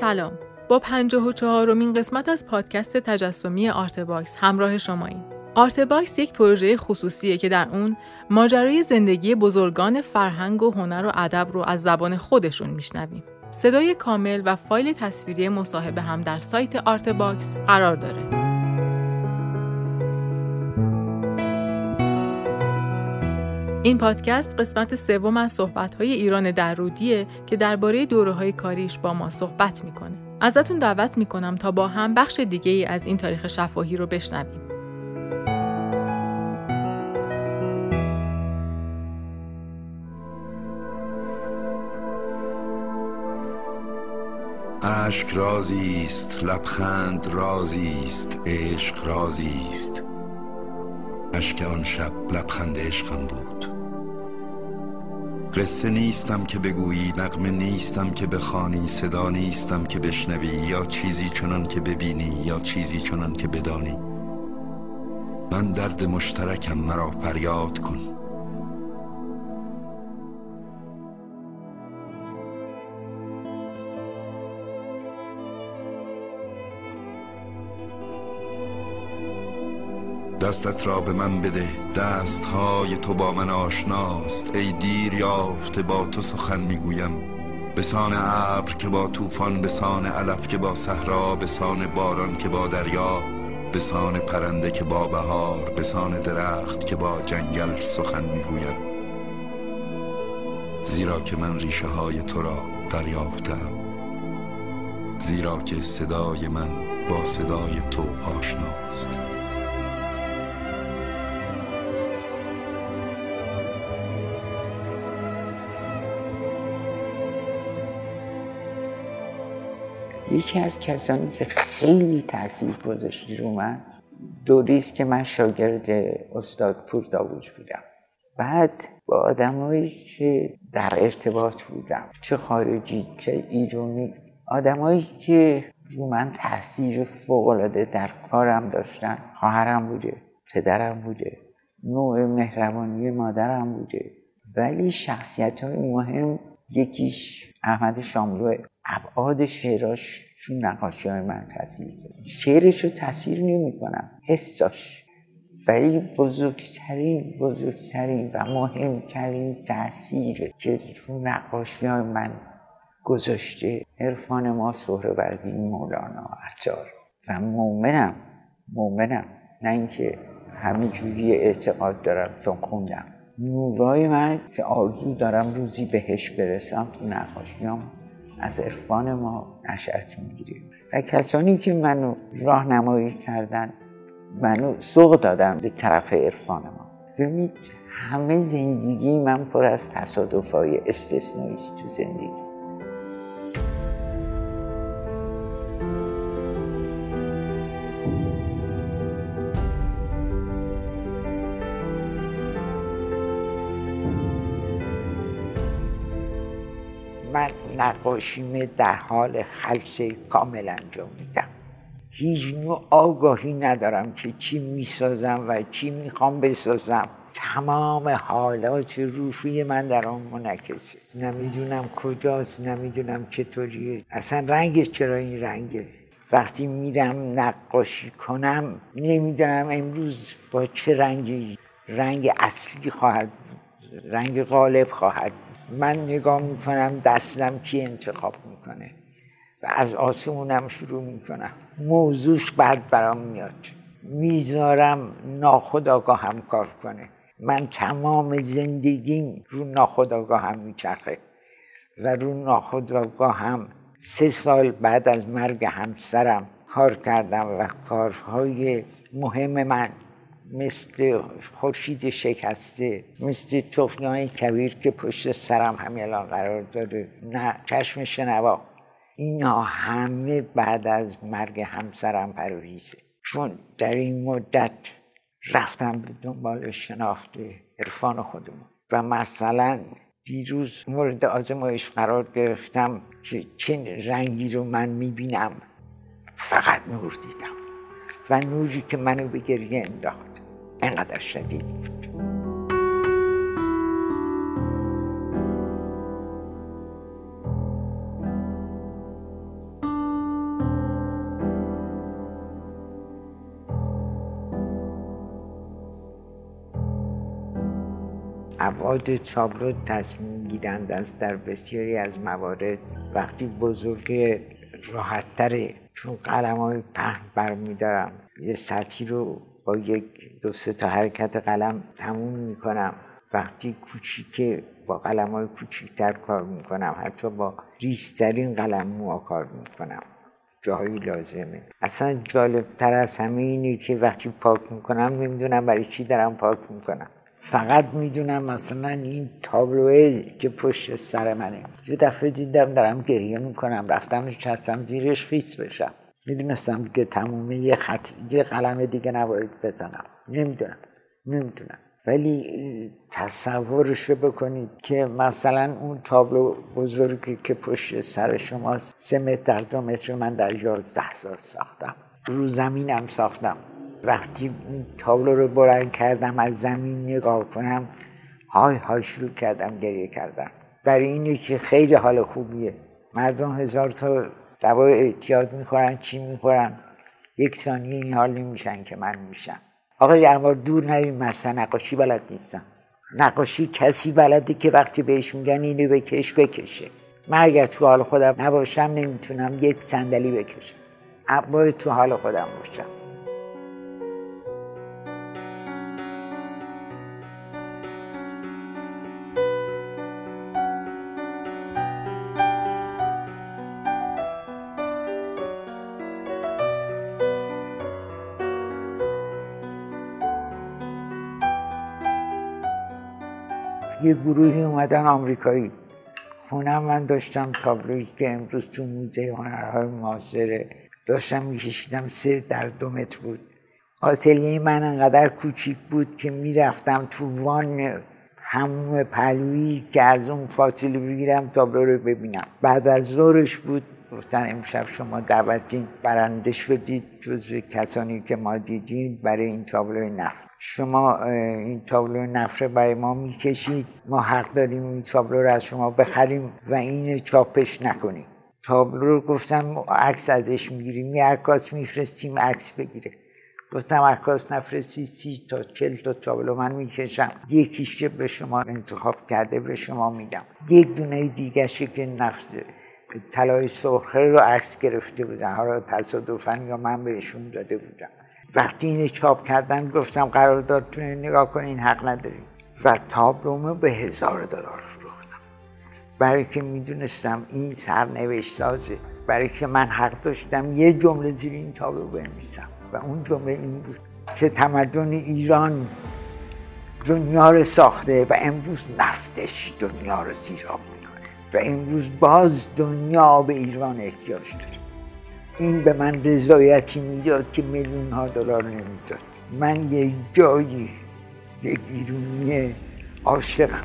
سلام. با پنجاه و چهارمین قسمت از پادکست تجسمی آرتباکس همراه شماییم. آرتباکس یک پروژه خصوصیه که در اون ماجرای زندگی بزرگان فرهنگ و هنر و ادب رو از زبان خودشون میشنویم. صدای کامل و فایل تصویری مصاحبه هم در سایت آرتباکس قرار داره. این پادکست قسمت سوم از صحبت‌های ایران درودیه که درباره های کاریش با ما صحبت می‌کنه. ازتون دعوت می‌کنم تا با هم بخش دیگه ای از این تاریخ شفاهی رو بشنویم. اشک رازی است لبخند رازی است عشق رازی است اشک آن شب لبخند عشقم بود. قصه نیستم که بگویی نقمه نیستم که بخوانی صدا نیستم که بشنوی یا چیزی چنان که ببینی یا چیزی چنان که بدانی. من درد مشترکم مرا فریاد کن. دستت را به من بده. دست های تو با من آشناست. ای دیر یافته با تو سخن می‌گویم. به سان ابر که با طوفان به سان علف که با صحرا به سان باران که با دریا به سان پرنده که با بهار به سان درخت که با جنگل سخن می‌گویم. زیرا که من ریشه های تو را دریافتم. زیرا که صدای من با صدای تو آشناست. یکی از کسانی که خیلی تاثیر گذاشتی رو من دوریست که من شاگرد استاد پور داوود بودم. بعد با آدمایی که در ارتباط بودم چه خارجی چه ایرانی آدمایی که رو من تاثیر فوقالعاده در کارم داشتن. خواهرم بوده پدرم بوده نوع مهربانی مادرم بوده. ولی شخصیت های مهم یکیش احمد شاملوه ابعاد شعراش چون نقاشی های من تصویر شعرش رو تصویر نمی کنم حساش ولی بزرگترین بزرگترین و مهمترین تاثیر که رو نقاشی های من گذاشته عرفان ما بردی مولانا عطار. و مؤمنم مؤمنم. نه اینکه همینجوری اعتقاد دارم چون خوندم. نورای من که آرزو دارم روزی بهش برسم تو نقاشیام از عرفان ما نشأت می‌گیریم. و کسانی که منو راهنمایی کردن منو سوق دادن به طرف عرفان ما. ببینید همه زندگی من پر از تصادفهای استثنایی تو زندگی. نقاشیم در حال خلصه کامل انجام میدم. هیچ نوع آگاهی ندارم که چی می‌سازم و چی می‌خوام بسازم. تمام حالات روحی من در آن منعکسه. نمی‌دونم کجاست نمی‌دونم چطوریه. اصلا رنگش چرا این رنگه؟ وقتی میرم نقاشی کنم نمی‌دونم امروز با چه رنگی؟ رنگ اصلی خواهد رنگ غالب خواهد من نگاه می‌کنم دستم کی انتخاب می‌کنه؟ و از آسمونم شروع می‌کنم. موضوعش بعد برام میاد. می‌ذارم ناخداگاه هم کار کنه. من تمام زندگیم رو ناخداگاه هم میچرخه. و رو ناخداگاه هم سه سال بعد از مرگ همسرم کار کردم و کارهای مهم من مثل خورشید شکسته مثل تخیان کبیر که پشت سرم همین الان قرار داره نه چشم شنوا. اینا همه بعد از مرگ همسرم پرویزه چون در این مدت رفتم به دنبال شناخت عرفان خودمون. و مثلا دیروز مورد آزمایش قرار گرفتم که چه رنگی رو من می‌بینم. فقط نور دیدم. و نوری که منو به گریه انداخت. انقدر شدید بود ابعاد چابرو تصمیم گیرند است در بسیاری از موارد وقتی بزرگ راحتتره چون قلم های پهن برمیدارم یه سطحی رو با یک دو سه تا حرکت قلم تموم می‌کنم. وقتی کوچیک با قلم های کوچیکتر کار می‌کنم حتی با ریسترین قلم مو کار می‌کنم. جایی لازمه. اصلا جالب تر از همه اینه که وقتی پاک می‌کنم نمی‌دونم برای چی دارم پاک می‌کنم. فقط می‌دونم مثلا این تابلوه که پشت سر منه. یه دفعه دیدم دارم گریه می‌کنم. رفتم نشستم زیرش خیس بشم. می‌دونستم که تمومه یه خط یه قلم دیگه نباید بزنم. نمی‌دونم نمی‌دونم. ولی تصورش بکنید که مثلا اون تابلو بزرگی که پشت سر شماست سه متر در دو متر من در یازده سال ساختم. رو زمینم ساختم. وقتی اون تابلو رو بلند کردم از زمین نگاه کنم های های شروع کردم گریه کردم. برای اینه که خیلی حال خوبیه. مردم هزار تا دوای اعتیاد می‌خورن چی می‌خورن؟ یک ثانیه این حال نمیشن که من میشم. آقا یرمار دور نریم مثلا نقاشی بلد نیستم. نقاشی کسی بلده که وقتی بهش میگن اینو بکش بکشه. من اگر تو حال خودم نباشم نمی‌تونم یک صندلی بکشم. باید تو حال خودم باشم. یه گروهی اومدن آمریکایی. خونم من داشتم تابلویی که امروز تو موزه هنرهای معاصره. داشتم میکشیدم سه در دو متر بود. آتلیه من انقدر کوچیک بود که می‌رفتم تو وان هموم پلویی که از اون فاصله بگیرم تابلو رو ببینم. بعد از ظهرش بود گفتن امشب شما دعوتین برنده شدید جزو کسانی که ما دیدیم برای این تابلوی نفت شما این تابلو نفره برای ما می‌کشید. ما حق داریم این تابلو رو از شما بخریم و این چاپش نکنیم. تابلو رو گفتم عکس ازش می‌گیریم. یه عکاس میفرستیم عکس بگیره. گفتم عکاس نفرستی سی تا چل تا تابلو من می‌کشم. یکیش که به شما انتخاب کرده به شما میدم. یک دونه دیگه که نفس طلای سرخه رو عکس گرفته بودن. حالا تصادفا یا من بهشون داده بودم. وقتی اینو چاپ کردن گفتم قراردادتون نگاه کنین حق نداریم. و تابلومو به هزار دلار فروختم. برای که می‌دونستم این سرنوشت سازه. برای که من حق داشتم یه جمله زیر این تابلو بنویسم. و اون جمله این بود که تمدن ایران دنیا رو ساخته و امروز نفتش دنیا رو سیراب می‌کنه. و امروز باز دنیا به ایران احتیاج داره. این به من رضایتی می‌داد که میلیون ها دلار نمی‌داد. من یه جایی یک ایرونی عاشقم.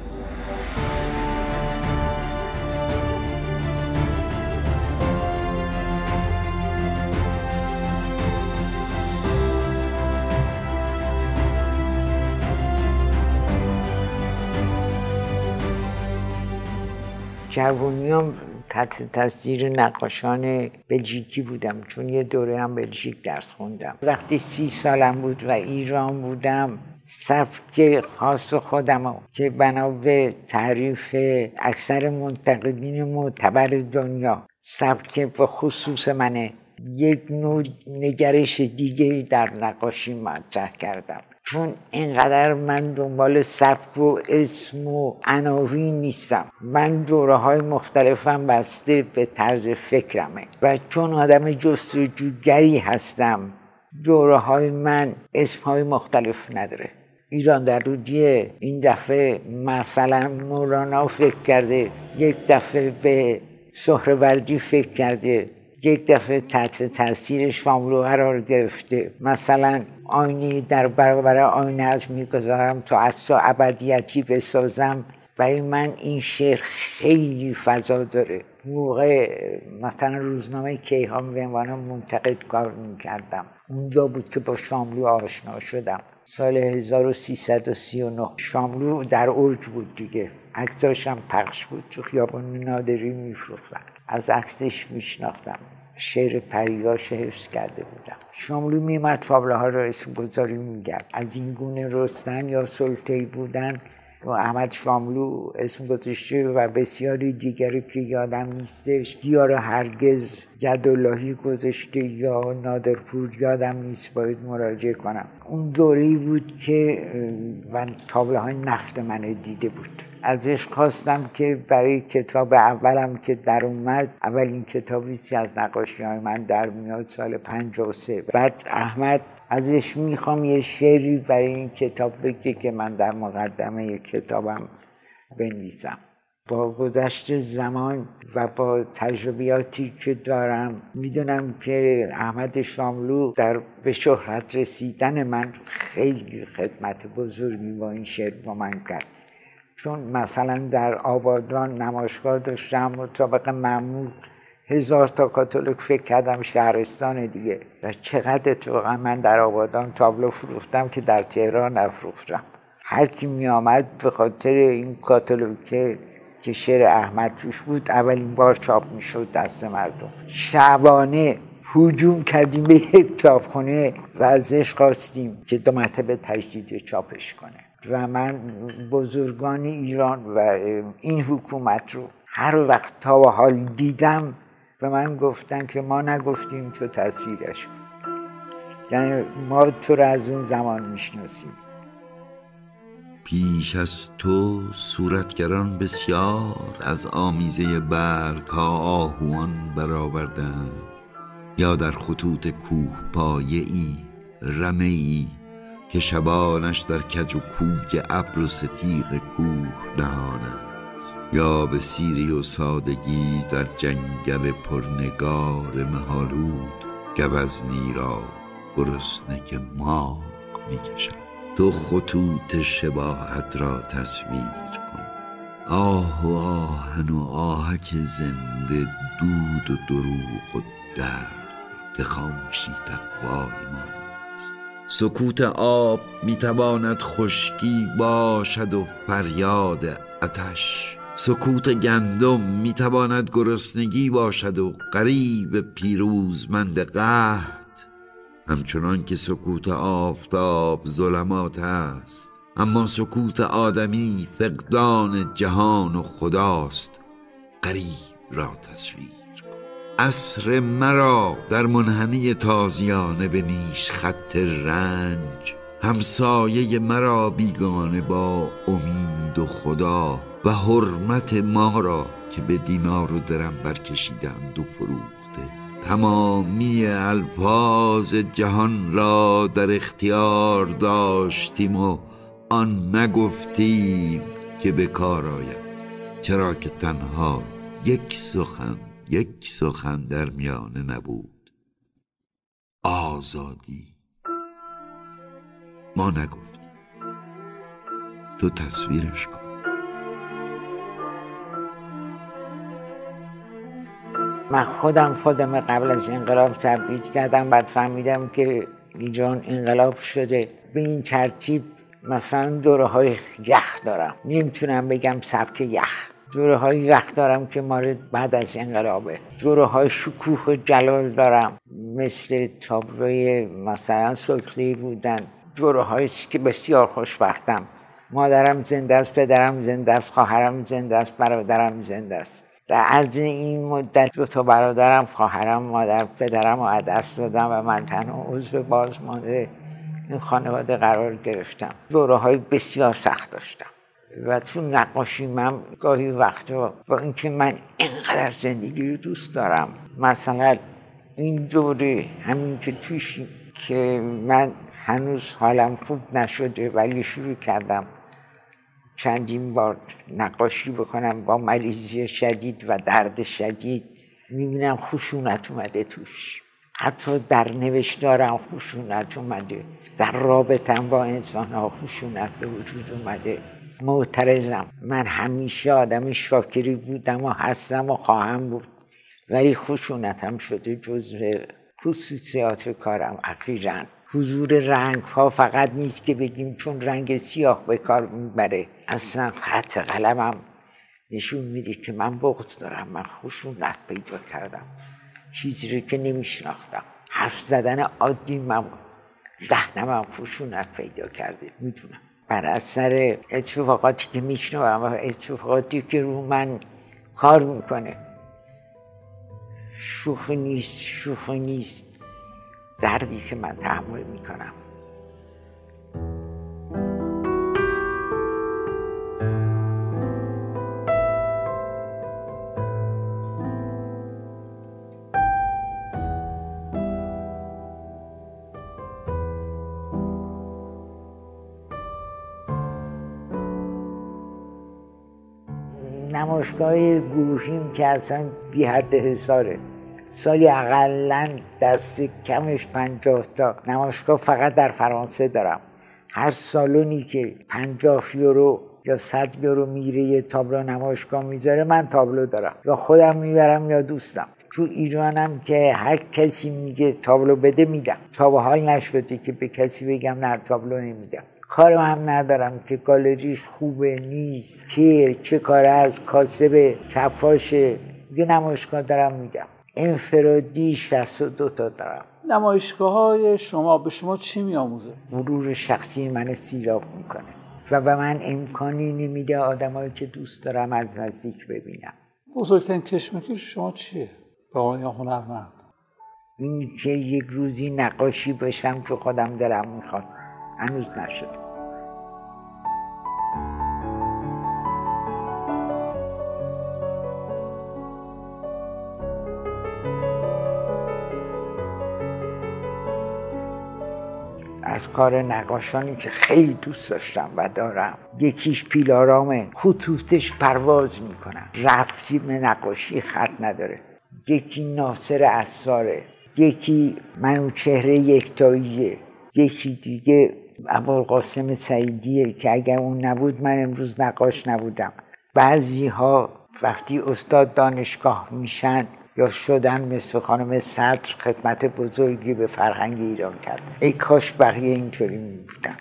جوونیام تحت تاثیر نقاشان بلژیکی بودم. چون یه دوره هم بلژیک درس خوندم. وقتی سی سالم بود و ایران بودم سبک خاص خودم که بنا به تعریف اکثر منتقدین معتبر دنیا سبک به خصوص منه یک نوع نگرش دیگه در نقاشی مطرح کردم. چون اینقدر من دنبال سبک و اسم و عناوین نیستم. من دوره های مختلفم بسته به طرز فکرمه و چون آدم جستجوگری هستم دوره های من اسم های مختلف نداره. ایران در رودیه این دفعه مثلا مولانا فکر کرده یک دفعه به سهروردی فکر کرده. یک دفعه تحت تاثیر شاملو قرار گرفته. مثلا آینی در برابر آینه از می‌گذارم تا از تو ابدیتی بسازم برای من این شعر خیلی فضا داره. موقع مثلا روزنامه کیهان به عنوان منتقد کار می‌کردم. اونجا بود که با شاملو آشنا شدم. سال 1339 شاملو در اوج بود دیگه. عکساشم پخش بود. تو خیابان نادری میفروختن. از عکسش میشناختم. شعر پریاش حفظ کرده بودم. شاملو میمد فابله ها را اسم گذاری میگرد از این گونه رستن یا سلطهی بودن احمد شاملو اسم گذاشته و بسیاری دیگری که یادم نیستش. دیار هرگز یداللهی گذاشته یا نادرپور یادم نیست. باید مراجعه کنم. اون دوری بود که من تابله های نفت من دیده بود. ازش خواستم که برای کتاب اولم که در اومد اولین کتابی از نقاشی های من در میاد سال 53 بعد احمد ازش می‌خوام یه شعری برای این کتاب بگه که من در مقدمه یک کتابم بنویسم. با گذشت زمان و با تجربیاتی که دارم می‌دونم که احمد شاملو در به شهرت رسیدن من خیلی خدمت بزرگی با این شعر با من کرد. چون مثلا در آبادان نمایشگاه داشتم مطابق معمول هزار تا کاتالوگ فکر کردم شهرستان دیگه. و چقدر اتفاقا من در آبادان تابلو فروختم که در تهران نفروختم. هر کی می آمد به خاطر این کاتالوگ که شعر احمد توش بود اولین بار چاپ می شد دست مردم. شبانه هجوم کردیم به یک چاپخونه و ازش خواستیم که دو مرتبه تجدید چاپش کنه. و من بزرگان ایران و این حکومت رو هر وقت تا حال دیدم و من گفتن که ما نگفتیم تو تصویرش کن. یعنی ما تو رو از اون زمان می‌شناسیم. پیش از تو صورتگران بسیار از آمیزه برگ ها آهوان برآوردند. یا در خطوط کوه پایه ای رمه ای که شبانش در کج و کوج ابر و ستیق کوه نهانه یا به سیری و سادگی در جنگل پرنگار مهالود گوزنی را گرسنه که ماغ می‌کشد. تو خطوط شباهت را تصویر کن. آه و آهن و آهک زنده دود و دروغ و درد که خاموشی تقوای ما نیست. سکوت آب می‌تواند خشکی باشد و فریاد اتش سکوت گندم می‌تواند گرسنگی باشد و قریب پیروزمند قهد همچنان که سکوت آفتاب ظلمات است اما سکوت آدمی فقدان جهان و خداست. قریب را تصویر کن. مرا در منحنی تازیانه به نیش خط رنج. همسایه مرا بیگانه با امید و خدا و حرمت ما را که به دینار و درم برکشیدند و فروخته. تمامی الفاظ جهان را در اختیار داشتیم و آن نگفتیم که به کار آید. چرا که تنها یک سخن یک سخن در میانه نبود. آزادی. ما نگفتیم تو تصویرش کن. من خودم خودم قبل از انقلاب تبعید کردم بعد فهمیدم که ایران انقلاب شده. به این ترتیب مثلا دوره های یخ دارم. نمی‌تونم بگم سبک یخ. دوره های یخ دارم که مارد بعد از انقلابه. دوره های شکوه و جلال دارم. مثل تابلوی مثلا سلطلی بودن. دوره هایی که بسیار خوشبختم. مادرم زنده است پدرم زنده است خواهرم زنده است برادرم زنده است. در عرض این مدت دو تا برادرم خواهرم مادر پدرم رو دست دادم و من تنها عضو بازمانده این خانواده قرار گرفتم. دوره های بسیار سخت داشتم و تو نقاشی من گاهی وقتا با اینکه من اینقدر زندگی رو دوست دارم مثلا این دوره همین که توشیم که من هنوز حالم خوب نشده ولی شروع کردم چندین بار نقاشی بکنم با مریضی شدید و درد شدید. می‌بینم خشونت اومده توش. حتی در نوشتارم خشونت اومده. در رابطم با انسان ها خشونت به وجود اومده. معترضم. من همیشه آدم شاکری بودم و هستم و خواهم بود. ولی خشونتم شده جزء خصوصیات کارم اخیرا. حضور رنگ ها فقط نیست که بگیم چون رنگ سیاه به کار می‌بره. اصلا خط قلمم نشون میده که من بغض دارم من خشونت پیدا کردم. چیزی رو که نمیشناختم. حرف زدن عادی من لحنم خشونت پیدا کرده می‌تونم بر اثر اتفاقاتی که میشنوم و اتفاقاتی که رو من کار می‌کنه. شوخی نیست شوخی نیست. دردی که من تحمل می‌کنم. نمایشگاه گروهیم که اصلا بی حد حساره سالی اقلا دست کمش پنجاه تا. نمایشگاه فقط در فرانسه دارم. هر سالونی که پنجاه یورو یا صد یورو میره یه تابلو نمایشگاه می‌ذاره من تابلو دارم. یا خودم می‌برم یا دوستم. تو ایرانم که هر کسی میگه تابلو بده میدم. تا به حال نشده که به کسی بگم نه تابلو نمیدم. کارم هم ندارم که گالریش خوبه نیست که چه کار از کاسب کفاشه. یه نمایشگاه دارم میگم. انفرادی 62 تا دارم. نمایشگاه های شما به شما چی میآموزه؟ مرور شخصی من سیراب می‌کنه و به من امکانی نمیده آدمایی که دوست دارم از نزدیک ببینم. بزرگترین کشمکش شما چیه؟ به عنوان هنرمند. این که یک روزی نقاشی باشم که خودم دلم می‌خواد. هنوز نشد. از کار نقاشانی که خیلی دوست داشتم و دارم یکیش پیلارامه خطوطش پرواز می‌کنن رفتی به نقاشی خط نداره. یکی ناصر اساره یکی منو چهره یکتاییه یکی دیگه قاسم سعیدیه که اگر اون نبود من امروز نقاش نبودم. بعضی ها وقتی استاد دانشگاه میشن یا شدن مثل خانم صدر خدمت بزرگی به فرهنگ ایران کرد. ای کاش بقیه اینطوری می بودن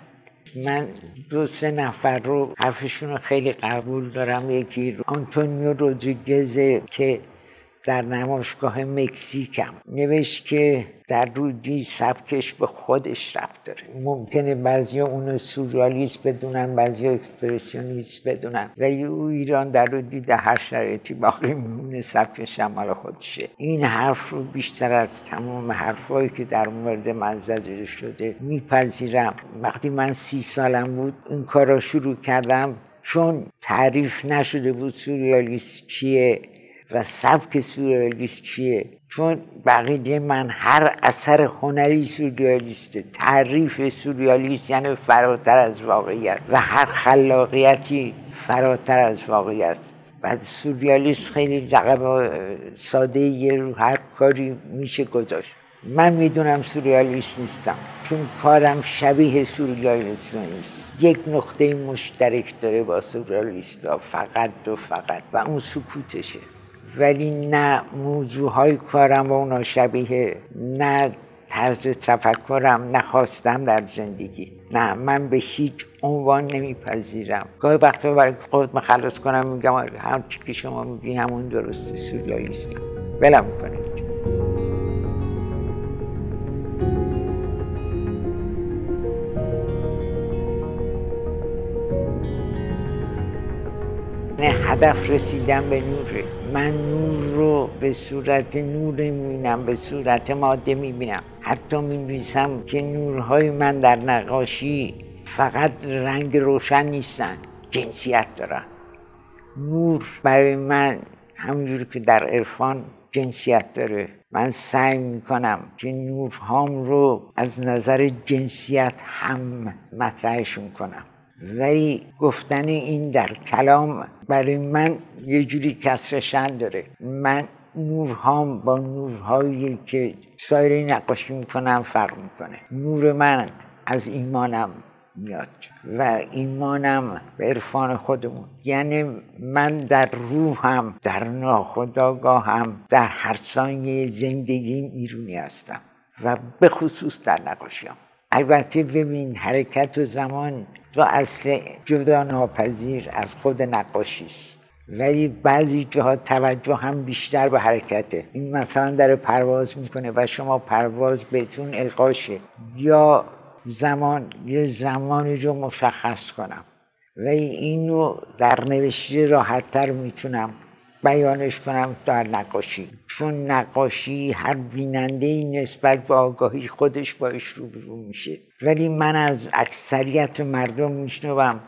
من دو سه نفر رو حرفشون رو خیلی قبول دارم. یکی آنتونیو رودریگزه که در نمایشگاه مکزیکم. نوشت که درودی سبکش به خودش ربط داره. ممکنه بعضی اونو سوریالیست بدونن بعضی اکسپرسیونیست بدونن. و او ایران درودی در هر شرایطی باقی میمونه سبکش هم مال خودشه. این حرف رو بیشتر از تمام حرفایی که در مورد من زده شده میپذیرم. وقتی من سی سالم بود این کار شروع کردم. چون تعریف نشده بود سوریالیست چیه و سبک سوریالیست چیه؟ چون بقیه من هر اثر هنری سوریالیسته تعریف سوریالیست یعنی فراتر از واقعیت و هر خلاقیتی فراتر از واقعیت. و سوریالیست خیلی لقب ساده یه رو هر کاری میشه گذاشت. من می‌دونم سوریالیست نیستم چون کارم شبیه سوریالیست نیست. یک نقطه مشترک داره با سوریالیست فقط و فقط. و اون سکوتشه. ولی نه موضوع های کارم با اونا شبیه نه طرز تفکرم نخواستم در زندگی. نه من به هیچ عنوان نمیپذیرم. گاهی وقتا برای خود خلاص کنم میگم آره، هم چی که شما میگی همون درسته سوریالیستم بلم کنید. هدف رسیدن به نوره من نور رو به صورت نور می‌بینم به صورت ماده می‌بینم. حتی می‌بینم که نورهای من در نقاشی فقط رنگ روشن نیستن جنسیت دارن. نور برای من همونجور که در عرفان جنسیت داره. من سعی می‌کنم که نورهام رو از نظر جنسیت هم مطرحشون کنم. ولی گفتن این در کلام برای من یه جوری کسرشن داره. من نورهام با نورهایی که سایری نقاشی می‌کنم فرق می‌کنه. نور من از ایمانم میاد و ایمانم به عرفان خودمون. یعنی من در روحم در ناخداگاهم در هر ثانیه زندگی ایرونی هستم و به خصوص در نقاشیم البته ببین حرکت و زمان و اصل جدا ناپذیر از خود نقاشی است. ولی بعضی جاها توجه هم بیشتر به حرکته. این مثلا در پرواز می‌کنه و شما پرواز بهتون القاشه. یا زمان یه زمانی رو مشخص کنم. و اینو در نوشته راحتتر می‌تونم. بیانش کنم در نقاشی. چون نقاشی هر بیننده نسبت به آگاهی خودش باش روبرو میشه. ولی من از اکثریت مردم میشنوم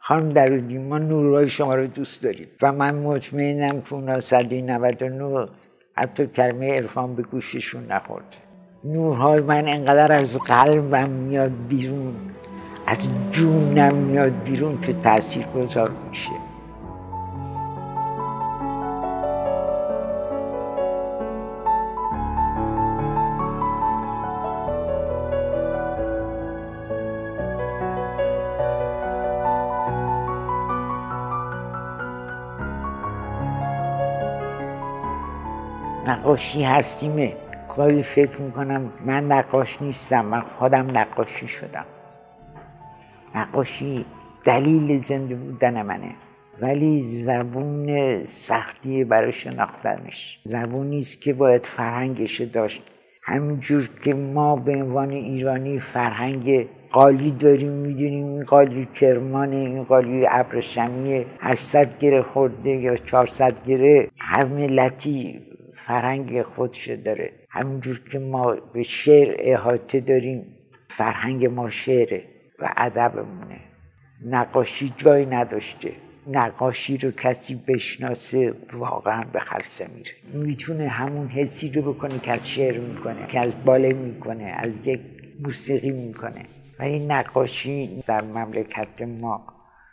خانم درودی ما نورهای شما رو دوست داریم. و من مطمئنم که اونا سدی 99 حتی کلمه عرفان به گوششون نخورد. نورهای من انقدر از قلبم میاد بیرون از جونم میاد بیرون که تاثیر گذار میشه. نقاشی هستیمه. گاهی فکر می‌کنم من نقاش نیستم من خودم نقاشی شدم. نقاشی دلیل زنده بودن منه. ولی زبون سختی برای شناختنش. زبونی است که باید فرهنگش داشت. همینجور که ما به عنوان ایرانی فرهنگ قالی داریم می‌دونیم این قالی کرمانه این قالی ابرشمیه. 800 گره خورده یا 400 گره هر ملتی فرهنگ خودش داره. همینجور که ما به شعر احاطه داریم فرهنگ ما شعره و ادبمونه. نقاشی جای نداشته. نقاشی رو کسی بشناسه واقعا به خلصه میره. می‌تونه همون حسی رو بکنه که از شعر می‌کنه که از باله می‌کنه از یک موسیقی می‌کنه. ولی نقاشی در مملکت ما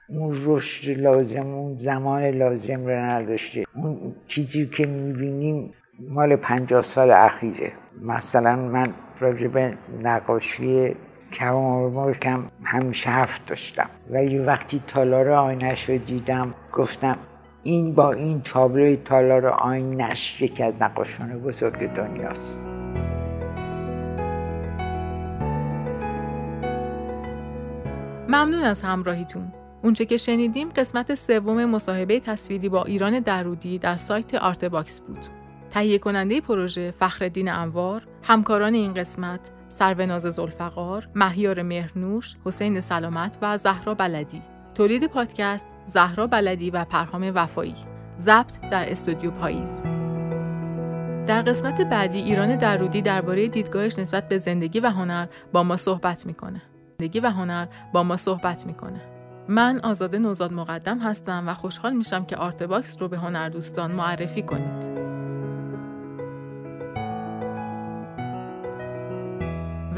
اون رشد لازم اون زمان لازم رو نداشته. اون چیزی که می‌بینیم مال پنجاه سال اخیره. مثلا من راجع به نقاشی کم کم همیشه حرف داشتم. ولی وقتی تالار آینش رو دیدم گفتم این با این تابلوی تالار آینش یکی از نقاشان بزرگ دنیاست. ممنون از همراهیتون. اونچه که شنیدیم قسمت سوم مصاحبه تصویری با ایران درودی در سایت ArtBox بود. تهیه کننده پروژه فخرالدین انوار، همکاران این قسمت سروناز ذوالفقار، مهیار مهرنوش، حسین سلامت و زهرا بلدی. تولید پادکست زهرا بلدی و پرهام وفایی. ضبط در استودیو پاییز. در قسمت بعدی ایران درودی درباره دیدگاهش نسبت به زندگی و هنر با ما صحبت می‌کنه. زندگی و هنر با ما صحبت می‌کنه. من آزاده نوزاد مقدم هستم و خوشحال میشم که ArtBox رو به هنردوستان معرفی کنید.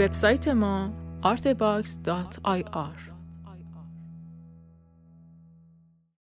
وبسایت ما artbox.ir